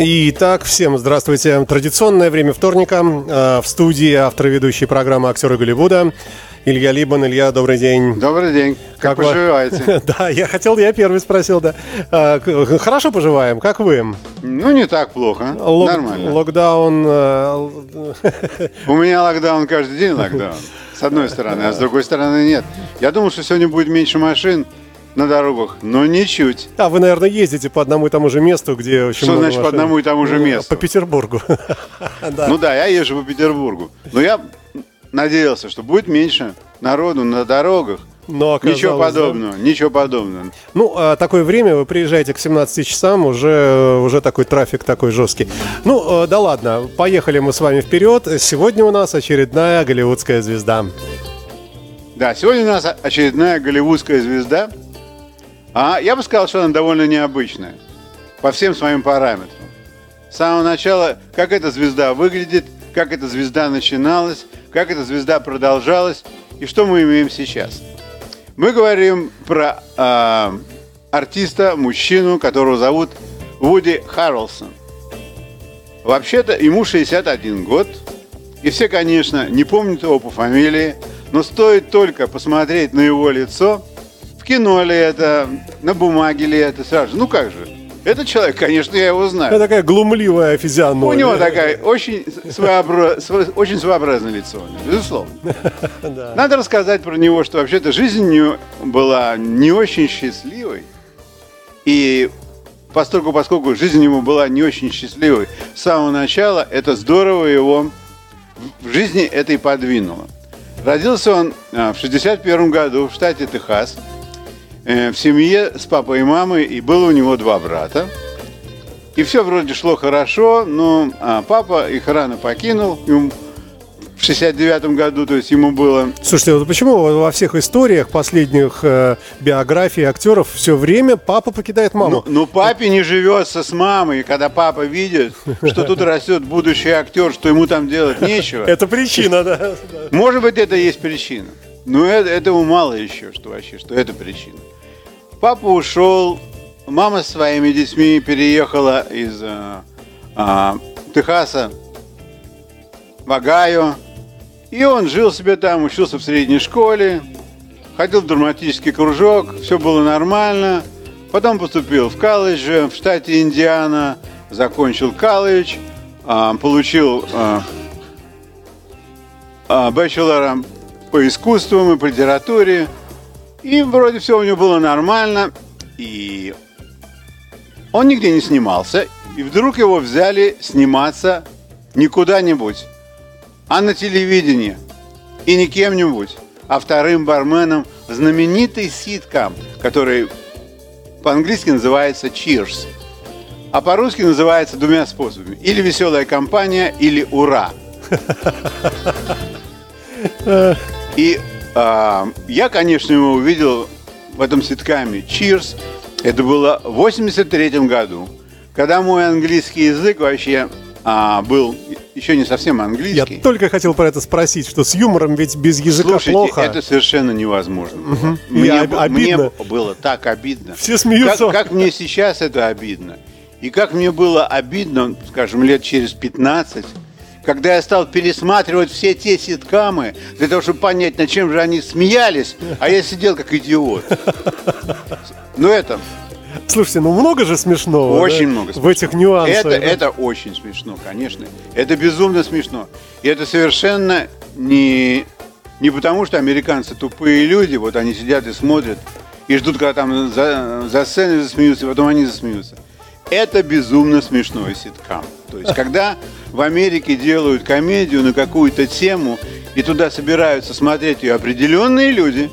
Итак, всем здравствуйте. Традиционное время вторника. Э, в студии автор ведущей программы «Актеры Голливуда» Илья Либан. Илья, добрый день. Добрый день. Как, как поживаете? Да, я хотел, я первый спросил, да. А, хорошо поживаем, как вы? Ну, не так плохо. Лок, Нормально. Локдаун... Э, У меня локдаун каждый день локдаун. С одной стороны, а с другой стороны нет. Я думал, что сегодня будет меньше машин, на дорогах, но ничуть. А вы, наверное, ездите по одному и тому же месту, где очень Что значит машин? по одному и тому же ну, месту? По Петербургу. Ну да, я езжу по Петербургу. Но я надеялся, что будет меньше народу на дорогах. Но ничего подобного, да? ничего подобного. Ну, а такое время, вы приезжаете к 17 часам, уже, уже такой трафик такой жесткий. Ну, э, да ладно, поехали мы с вами вперед. Сегодня у нас очередная голливудская звезда. Да, сегодня у нас очередная голливудская звезда. А я бы сказал, что она довольно необычная. По всем своим параметрам. С самого начала, как эта звезда выглядит, как эта звезда начиналась, как эта звезда продолжалась и что мы имеем сейчас. Мы говорим про э, артиста, мужчину, которого зовут Вуди Харрелсон. Вообще-то ему 61 год. И все, конечно, не помнят его по фамилии, но стоит только посмотреть на его лицо, кино ли это, на бумаге ли это, сразу Ну как же, этот человек, конечно, я его знаю. Это такая глумливая физиономия. У него такая очень, своеобраз... очень своеобразное лицо, безусловно. Надо рассказать про него, что вообще-то жизнь него была не очень счастливой. И поскольку, поскольку жизнь ему была не очень счастливой с самого начала, это здорово его в жизни это и подвинуло. Родился он а, в 61 году в штате Техас – в семье с папой и мамой, и было у него два брата. И все вроде шло хорошо, но а, папа их рано покинул. Ему в 69 году, то есть ему было... Слушайте, вот почему во всех историях последних э, биографий актеров все время папа покидает маму? Ну, ну папе не живется с мамой, и когда папа видит, что тут растет будущий актер, что ему там делать нечего. Это причина, да. Может быть, это и есть причина. Но это, этого мало еще, что вообще, что это причина. Папа ушел, мама с своими детьми переехала из э, э, Техаса в Огайо. И он жил себе там, учился в средней школе, ходил в драматический кружок, все было нормально. Потом поступил в колледж в штате Индиана, закончил колледж, э, получил э, э, бachelor по искусствам и по литературе. И вроде все у него было нормально. И он нигде не снимался. И вдруг его взяли сниматься не куда-нибудь, а на телевидении. И не кем-нибудь, а вторым барменом знаменитый ситкам, который по-английски называется Cheers. А по-русски называется двумя способами. Или веселая компания, или ура. И я, конечно, его увидел в этом ситкаме «Cheers». Это было в 83 году, когда мой английский язык вообще а, был еще не совсем английский. Я только хотел про это спросить, что с юмором ведь без языка Слушайте, плохо. это совершенно невозможно. Угу. Мне, обидно. мне было так обидно. Все смеются. Как, как мне сейчас это обидно. И как мне было обидно, скажем, лет через 15, когда я стал пересматривать все те ситкамы, для того, чтобы понять, над чем же они смеялись, а я сидел как идиот. Ну это... Слушайте, ну много же смешного. Очень да? много смешного. В этих нюансах. Это, да? это очень смешно, конечно. Это безумно смешно. И это совершенно не, не потому, что американцы тупые люди, вот они сидят и смотрят, и ждут, когда там за, за сценой засмеются, и потом они засмеются. Это безумно смешной ситкам. То есть, когда в Америке делают комедию на какую-то тему, и туда собираются смотреть ее определенные люди,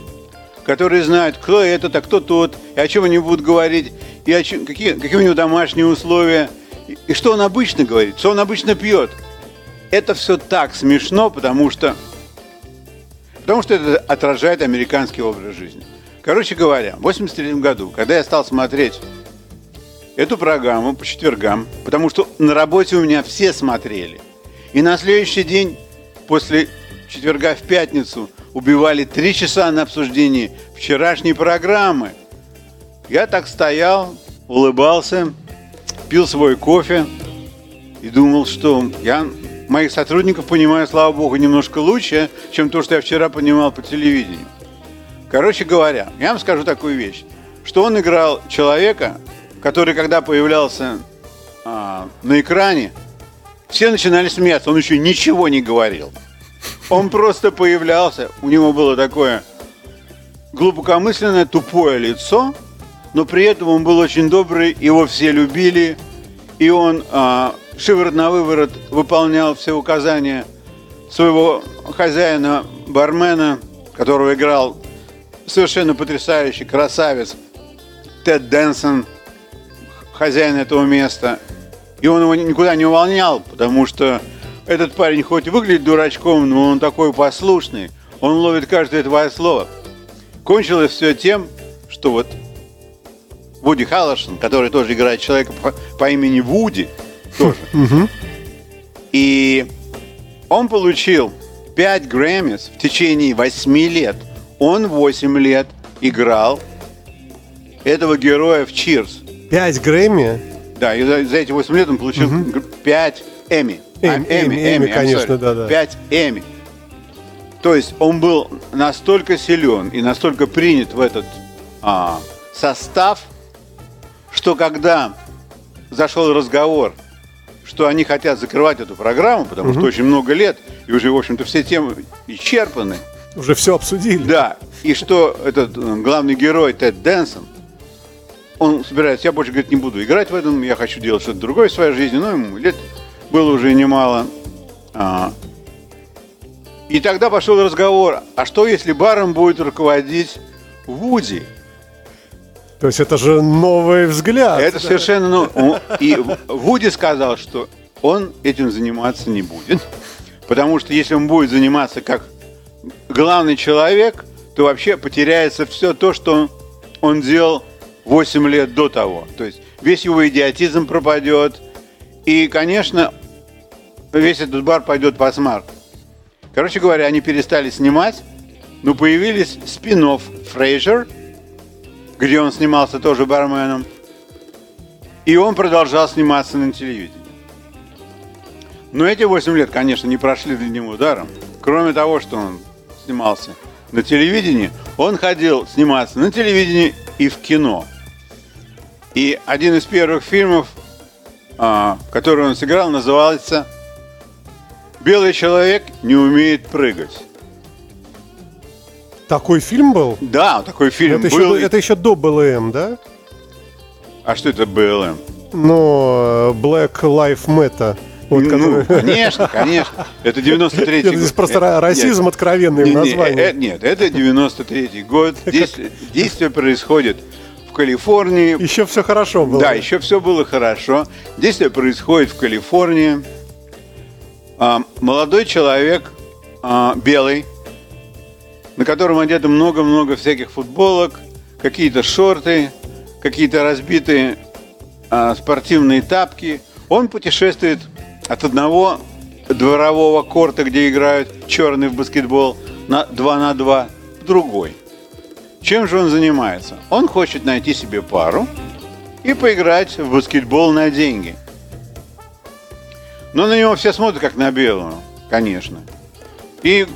которые знают, кто этот, а кто тот, и о чем они будут говорить, и о чем, какие, какие у него домашние условия, и, и что он обычно говорит, что он обычно пьет. Это все так смешно, потому что, потому что это отражает американский образ жизни. Короче говоря, в 83 году, когда я стал смотреть эту программу по четвергам, потому что на работе у меня все смотрели. И на следующий день, после четверга в пятницу, убивали три часа на обсуждении вчерашней программы. Я так стоял, улыбался, пил свой кофе и думал, что я моих сотрудников понимаю, слава богу, немножко лучше, чем то, что я вчера понимал по телевидению. Короче говоря, я вам скажу такую вещь, что он играл человека, который, когда появлялся а, на экране, все начинали смеяться, он еще ничего не говорил. Он просто появлялся, у него было такое глубокомысленное, тупое лицо, но при этом он был очень добрый, его все любили, и он а, шиворот на выворот выполнял все указания своего хозяина, бармена, которого играл совершенно потрясающий красавец Тед Дэнсон, хозяин этого места. И он его никуда не увольнял, потому что этот парень хоть выглядит дурачком, но он такой послушный. Он ловит каждое твое слово. Кончилось все тем, что вот Вуди Халлерсон, который тоже играет человека по, по имени Вуди, тоже. И он получил 5 Грэммис в течение 8 лет. Он 8 лет играл этого героя в Чирс. 5 Грэмми? Да, и за, за эти 8 лет он получил угу. 5 Эми. Эми, Эми, Эми, конечно, да, да. 5 Эми. То есть он был настолько силен и настолько принят в этот а, состав, что когда зашел разговор, что они хотят закрывать эту программу, потому угу. что очень много лет, и уже, в общем-то, все темы исчерпаны. Уже все обсудили. Да, и что этот э, главный герой Тед Дэнсон, он собирается, я больше, говорит, не буду играть в этом, я хочу делать что-то другое в своей жизни, но ему лет было уже немало. А, и тогда пошел разговор, а что если баром будет руководить Вуди? То есть это же новый взгляд. Это совершенно ну, И Вуди сказал, что он этим заниматься не будет. Потому что если он будет заниматься как главный человек, то вообще потеряется все то, что он делал 8 лет до того. То есть весь его идиотизм пропадет. И, конечно, весь этот бар пойдет по смарт. Короче говоря, они перестали снимать, но появились спин Фрейзер, где он снимался тоже барменом. И он продолжал сниматься на телевидении. Но эти 8 лет, конечно, не прошли для него даром. Кроме того, что он снимался на телевидении, он ходил сниматься на телевидении и в кино. И один из первых фильмов, а, который он сыграл, назывался Белый человек не умеет прыгать. Такой фильм был? Да, такой фильм это был. Еще, это еще до БЛМ, да? А что это БЛМ? Ну, Black Lives Matter. Вот, ну, который... конечно, конечно. Это 93-й год. Здесь просто это, расизм нет, откровенный в названии. Нет, нет, это 93-й год. Действие, действие происходит Калифорнии. Еще все хорошо было. Да, еще все было хорошо. Действие происходит в Калифорнии. А, молодой человек, а, белый, на котором одето много-много всяких футболок, какие-то шорты, какие-то разбитые а, спортивные тапки. Он путешествует от одного дворового корта, где играют черный в баскетбол, на 2 на 2, в другой. Чем же он занимается? Он хочет найти себе пару и поиграть в баскетбол на деньги – но на него все смотрят как на белого, конечно. И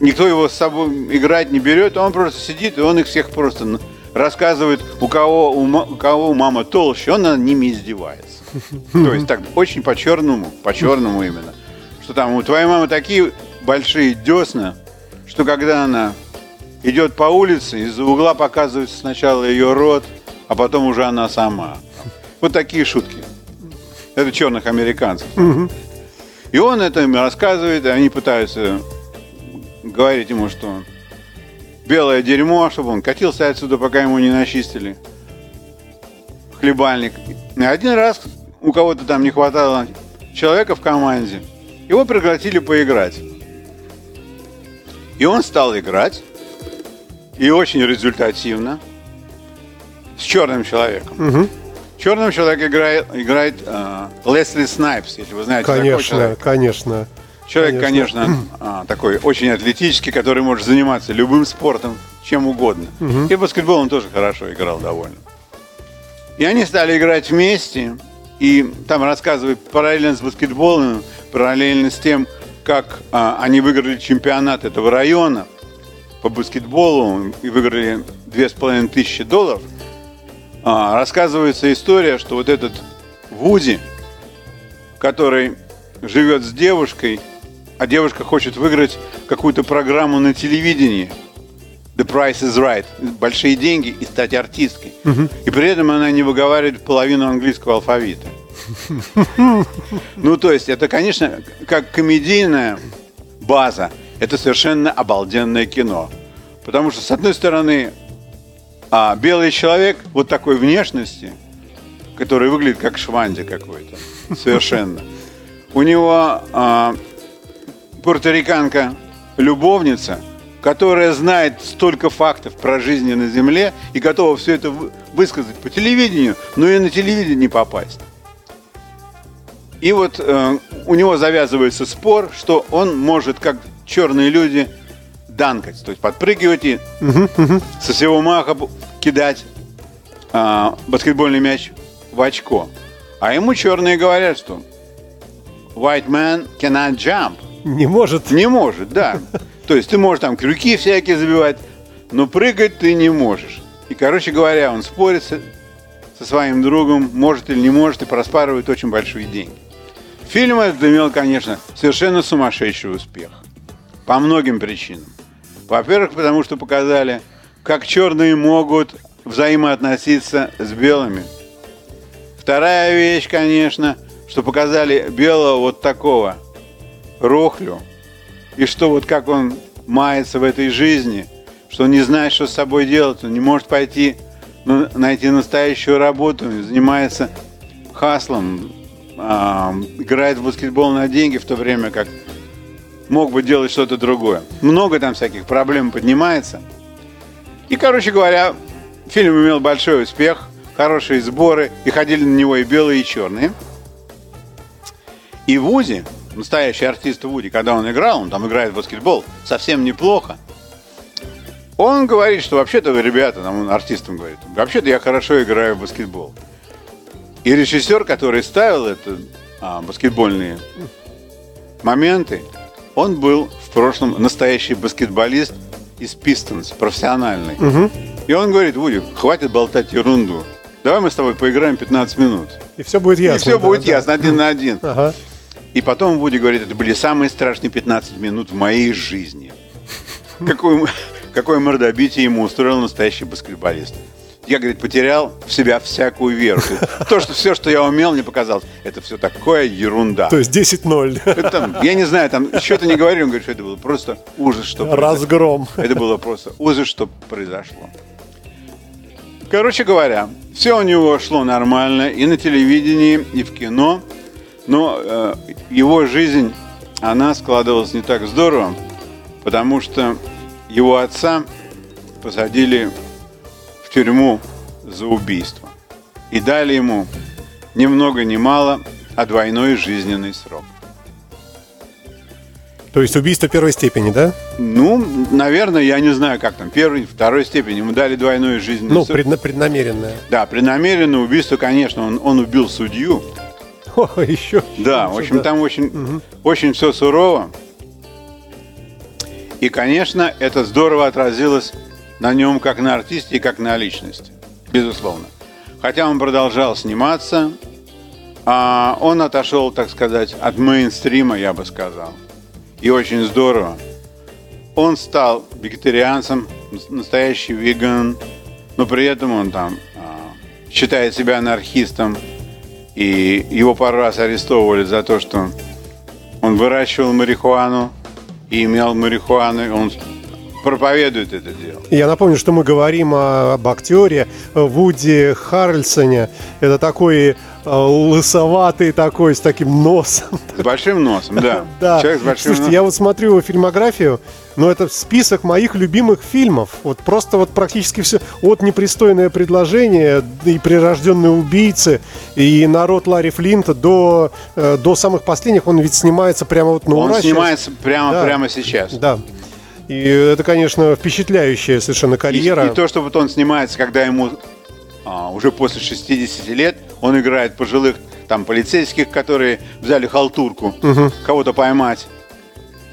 никто его с собой играть не берет, он просто сидит, и он их всех просто рассказывает, у кого у, у кого мама толще, он над ними издевается. То есть так очень по-черному, по-черному именно. Что там у твоей мамы такие большие десна, что когда она идет по улице, из-за угла показывается сначала ее рот, а потом уже она сама. Вот такие шутки. Это черных американцев. Угу. И он это им рассказывает, и они пытаются говорить ему, что белое дерьмо, чтобы он катился отсюда, пока ему не начистили хлебальник. И один раз у кого-то там не хватало человека в команде, его пригласили поиграть. И он стал играть, и очень результативно, с черным человеком. Угу. Черного человека играет, играет э, Лесли Снайпс, если вы знаете. такой Конечно, человек. конечно. Человек, конечно, а, такой очень атлетический, который может заниматься любым спортом, чем угодно. И в баскетбол он тоже хорошо играл довольно. И они стали играть вместе, и там рассказывают параллельно с баскетболом, параллельно с тем, как а, они выиграли чемпионат этого района по баскетболу и выиграли две с половиной тысячи долларов, а, рассказывается история, что вот этот Вуди, который живет с девушкой, а девушка хочет выиграть какую-то программу на телевидении. The Price is Right. Большие деньги и стать артисткой. И при этом она не выговаривает половину английского алфавита. Ну, то есть, это, конечно, как комедийная база, это совершенно обалденное кино. Потому что, с одной стороны, а белый человек вот такой внешности, который выглядит как шванди какой-то, совершенно. У него а, пуэрториканка любовница, которая знает столько фактов про жизнь на Земле и готова все это вы- высказать по телевидению, но и на телевидение не попасть. И вот э, у него завязывается спор, что он может, как черные люди, данкать, то есть подпрыгивать и со всего маха кидать а, баскетбольный мяч в очко. А ему черные говорят, что white man cannot jump. Не может. Не может, да. То есть ты можешь там крюки всякие забивать, но прыгать ты не можешь. И, короче говоря, он спорит со, со своим другом, может или не может, и проспаривает очень большие деньги. Фильм этот имел, конечно, совершенно сумасшедший успех. По многим причинам. Во-первых, потому что показали, как черные могут взаимоотноситься с белыми. Вторая вещь, конечно, что показали белого вот такого рохлю, и что вот как он мается в этой жизни, что он не знает, что с собой делать, он не может пойти ну, найти настоящую работу, занимается хаслом, а, играет в баскетбол на деньги, в то время как мог бы делать что-то другое. Много там всяких проблем поднимается. И, короче говоря, фильм имел большой успех, хорошие сборы, и ходили на него и белые, и черные. И Вуди, настоящий артист Вуди, когда он играл, он там играет в баскетбол, совсем неплохо. Он говорит, что вообще-то, ребята, там он артистам говорит, вообще-то я хорошо играю в баскетбол. И режиссер, который ставил это а, баскетбольные моменты, он был в прошлом настоящий баскетболист из Пистонс, профессиональный. И он говорит, Вуди, хватит болтать ерунду. Давай мы с тобой поиграем 15 минут. И все будет ясно. И все да, будет да. ясно, один на один. Ага. И потом Вуди говорит, это были самые страшные 15 минут в моей жизни. Какое, какое мордобитие ему устроил настоящий баскетболист. Я, говорит, потерял в себя всякую веру. То что все, что я умел, мне показалось, это все такое ерунда. То есть 10-0. Это там, я не знаю, там что-то не говорил, он говорит, что это было просто ужас, что произошло. Разгром. Это было просто ужас, что произошло. Короче говоря, все у него шло нормально и на телевидении, и в кино, но э, его жизнь, она складывалась не так здорово, потому что его отца посадили в тюрьму за убийство и дали ему ни много ни мало, а двойной жизненный срок. То есть убийство первой степени, да? Ну, наверное, я не знаю, как там, первой, второй степени. Ему дали двойную жизненную Ну, предна- преднамеренное. Да, преднамеренное убийство, конечно, он, он убил судью. О, еще. Да, в общем, там очень, очень все сурово. И, конечно, это здорово отразилось на нем как на артисте как на личности. Безусловно. Хотя он продолжал сниматься, а он отошел, так сказать, от мейнстрима, я бы сказал. И очень здорово. Он стал вегетарианцем, настоящий веган, но при этом он там а, считает себя анархистом. И его пару раз арестовывали за то, что он выращивал марихуану и имел марихуану. и Он проповедует это дело. Я напомню, что мы говорим о- об актере Вуди Харрельсоне. Это такой э, лысоватый такой, с таким носом. С большим носом, да. Да. Человек с большим Слушайте, носом. я вот смотрю его фильмографию, но это список моих любимых фильмов. Вот просто вот практически все. От «Непристойное предложение» и «Прирожденные убийцы», и «Народ Ларри Флинта» до, э, до самых последних. Он ведь снимается прямо вот на Он ура сейчас. снимается прямо, Да. прямо сейчас. Да. И это, конечно, впечатляющая совершенно И, карьера. и то, что вот он снимается, когда ему а, уже после 60 лет, он играет пожилых там полицейских, которые взяли халтурку, кого-то поймать.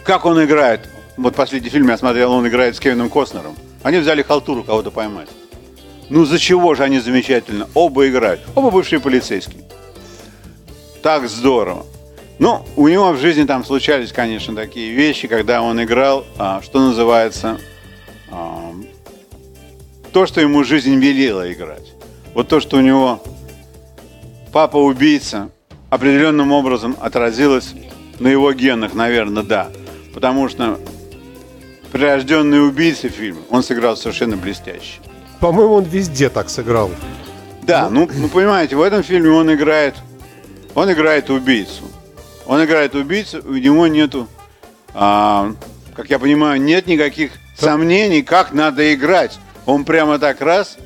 Как он играет? Вот последний фильм я смотрел, он играет с Кевином Костнером. Они взяли халтуру кого-то поймать. Ну за чего же они замечательно? Оба играют. Оба бывшие полицейские. Так здорово. Ну, у него в жизни там случались, конечно, такие вещи, когда он играл, а, что называется, а, то, что ему жизнь велела играть. Вот то, что у него папа убийца, определенным образом отразилось на его генах, наверное, да. Потому что прирожденный убийца фильм он сыграл совершенно блестяще. По-моему, он везде так сыграл. Да, ну, ну понимаете, в этом фильме он играет, он играет убийцу. Он играет убийцу, у него нету, а, как я понимаю, нет никаких сомнений, как надо играть. Он прямо так раз,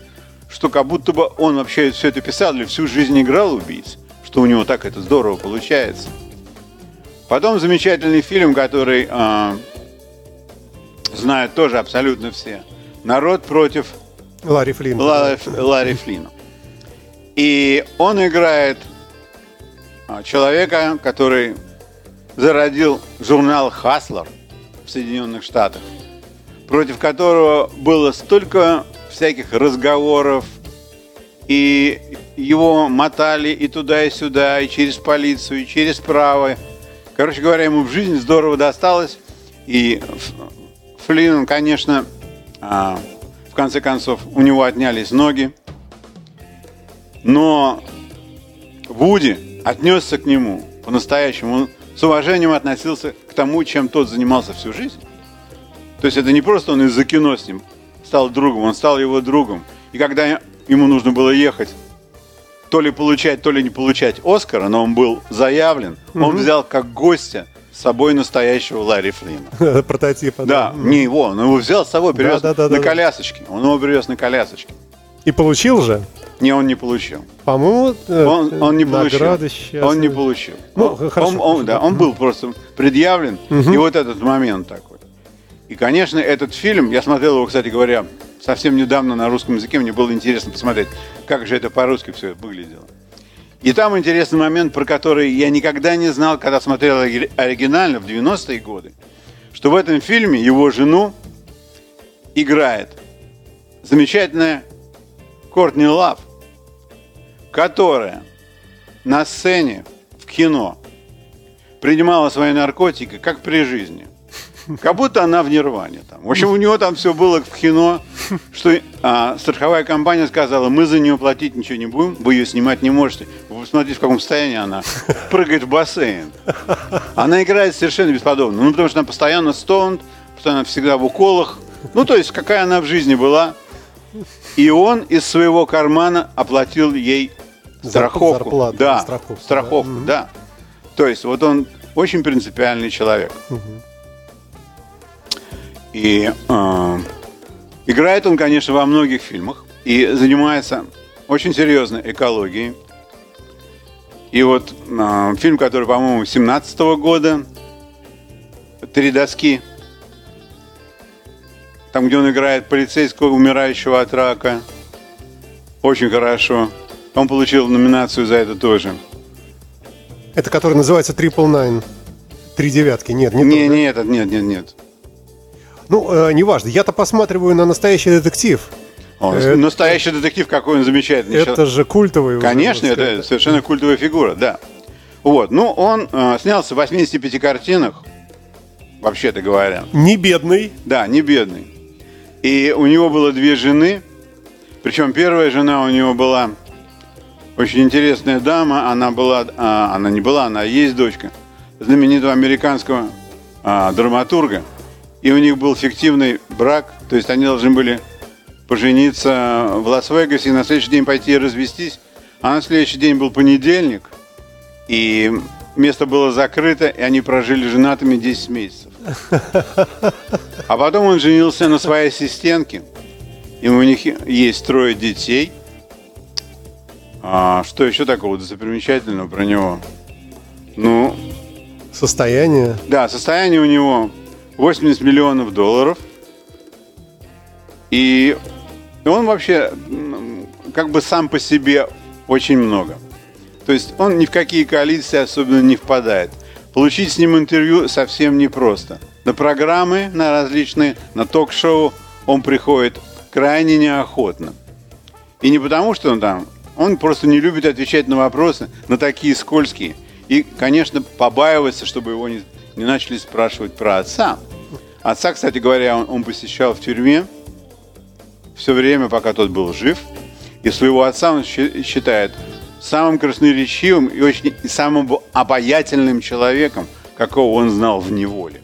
что как будто бы он вообще все это писал или всю жизнь играл убийц, что у него так это здорово получается. Потом замечательный фильм, который а, знают тоже абсолютно все. Народ против Ларри Флинн. Ларри, Ларри Флина. И он играет человека, который зародил журнал «Хаслер» в Соединенных Штатах, против которого было столько всяких разговоров, и его мотали и туда, и сюда, и через полицию, и через право. Короче говоря, ему в жизни здорово досталось, и Флинн, конечно, а, в конце концов, у него отнялись ноги. Но Вуди отнесся к нему по-настоящему. Он с уважением относился к тому, чем тот занимался всю жизнь. То есть это не просто он из-за кино с ним стал другом, он стал его другом. И когда ему нужно было ехать, то ли получать, то ли не получать Оскара, но он был заявлен, он взял как гостя с собой настоящего Ларри Флина. Прототипа. Да, не его, он его взял с собой, привез да, да, на да. колясочке. Он его привез на колясочке. И получил же. Не, он не получил. По-моему, э, Он, он не получил. сейчас. Он не получил. Ну, он, хорошо, он- он- да, он был просто предъявлен. И вот этот момент такой. И, конечно, этот фильм, я смотрел его, кстати говоря, совсем недавно на русском языке, мне было интересно посмотреть, как же это по-русски все выглядело. И там интересный момент, про который я никогда не знал, когда смотрел ори- оригинально в 90-е годы, что в этом фильме его жену играет замечательная Кортни Лав, которая на сцене в кино принимала свои наркотики, как при жизни. Как будто она в нирване там. В общем, у него там все было в кино, что а, страховая компания сказала, мы за нее платить ничего не будем, вы ее снимать не можете. Вы посмотрите, в каком состоянии она прыгает в бассейн. Она играет совершенно бесподобно. Ну, потому что она постоянно стоунд, постоянно всегда в уколах. Ну, то есть, какая она в жизни была. И он из своего кармана оплатил ей страховку. зарплату, да, страховку, да. страховку, да. То есть, вот он очень принципиальный человек. И э, играет он, конечно, во многих фильмах и занимается очень серьезной экологией. И вот э, фильм, который, по-моему, 17 года, «Три доски», там, где он играет полицейского, умирающего от рака, очень хорошо. Он получил номинацию за это тоже. Это который называется Triple Nine. Три девятки. Нет, не, Не, тот, да? не этот, нет, нет, нет. Ну, э, неважно. Я-то посматриваю на настоящий детектив. Он Это- настоящий детектив, какой он замечательный. Это Сейчас- же культовый. Конечно, это сказать. совершенно культовая фигура, да. Вот, ну, он э, снялся в 85 картинах, вообще-то говоря. Не бедный. Да, не бедный. И у него было две жены, причем первая жена у него была очень интересная дама, она была, а, она не была, она есть дочка знаменитого американского а, драматурга, и у них был фиктивный брак, то есть они должны были пожениться в Лас-Вегасе и на следующий день пойти развестись, А на следующий день был понедельник, и место было закрыто, и они прожили женатыми 10 месяцев. А потом он женился на своей ассистентке, и у них есть трое детей. А что еще такого достопримечательного про него? Ну, Состояние. да, состояние у него 80 миллионов долларов. И он вообще как бы сам по себе очень много. То есть он ни в какие коалиции особенно не впадает. Получить с ним интервью совсем непросто. На программы, на различные, на ток-шоу он приходит крайне неохотно. И не потому, что он там, он просто не любит отвечать на вопросы, на такие скользкие. И, конечно, побаивается, чтобы его не, не начали спрашивать про отца. Отца, кстати говоря, он, он посещал в тюрьме все время, пока тот был жив. И своего отца он считает самым красноречивым и очень и самым обаятельным человеком, какого он знал в неволе.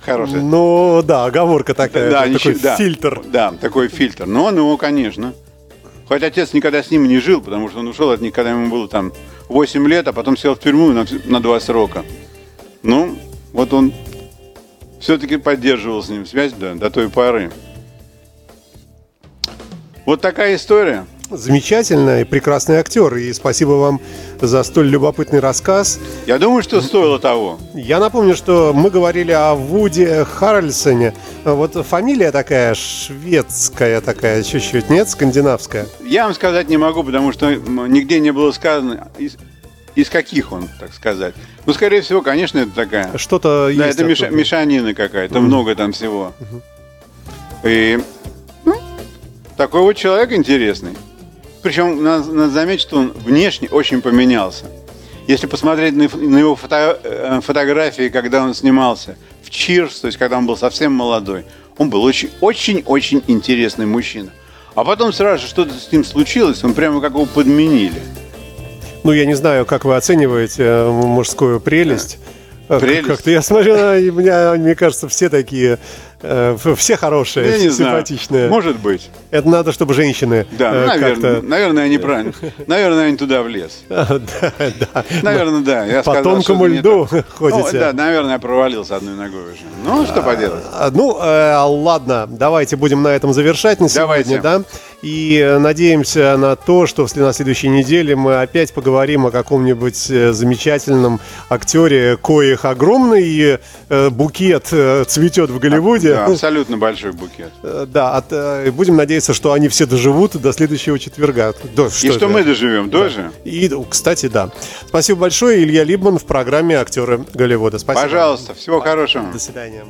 Хороший. Ну, да, оговорка такая. Да, такой ничего- да. фильтр. Да, такой фильтр. Но он его, конечно. Хоть отец никогда с ним не жил, потому что он ушел от них, когда ему было там 8 лет, а потом сел в тюрьму на, на два срока. Ну, вот он все-таки поддерживал с ним связь до, до той поры. Вот такая история. Замечательный и прекрасный актер. И спасибо вам за столь любопытный рассказ. Я думаю, что стоило того. Я напомню, что мы говорили о Вуди Харрельсоне. Вот фамилия такая шведская такая, чуть-чуть, нет, скандинавская. Я вам сказать не могу, потому что нигде не было сказано, из, из каких он, так сказать. Ну, скорее всего, конечно, это такая. Что-то Да, есть. это меша- оттуда. мешанина какая-то, много там всего. И ну, такой вот человек интересный. Причем надо, надо заметить, что он внешне очень поменялся. Если посмотреть на, на его фото- э, фотографии, когда он снимался в Чирс, то есть когда он был совсем молодой, он был очень- очень-очень интересный мужчина. А потом сразу что-то с ним случилось, он прямо как его подменили. Ну, я не знаю, как вы оцениваете э, мужскую прелесть. Э, Прелесть? Как-то я смотрю, на, и мне, кажется, все такие, все хорошие, Я не знаю. симпатичные. Может быть. Это надо, чтобы женщины Да, э, наверное, наверное, я неправильно. Наверное, я не туда влез. Да, да. Наверное, да. Я По сказал, тонкому льду так. ходите. Ну, да, наверное, я провалился одной ногой уже. Ну, что поделать. А, Ну, э, ладно, давайте будем на этом завершать на сегодня, да? И э, надеемся на то, что на следующей неделе мы опять поговорим о каком-нибудь э, замечательном актере, коих огромный э, букет цветет в Голливуде. Да, абсолютно большой букет. Да, от, будем надеяться, что они все доживут до следующего четверга. Да, И что это? мы доживем тоже. И, кстати, да. Спасибо большое, Илья Либман в программе «Актеры Голливуда». Спасибо. Пожалуйста, всего хорошего. До свидания.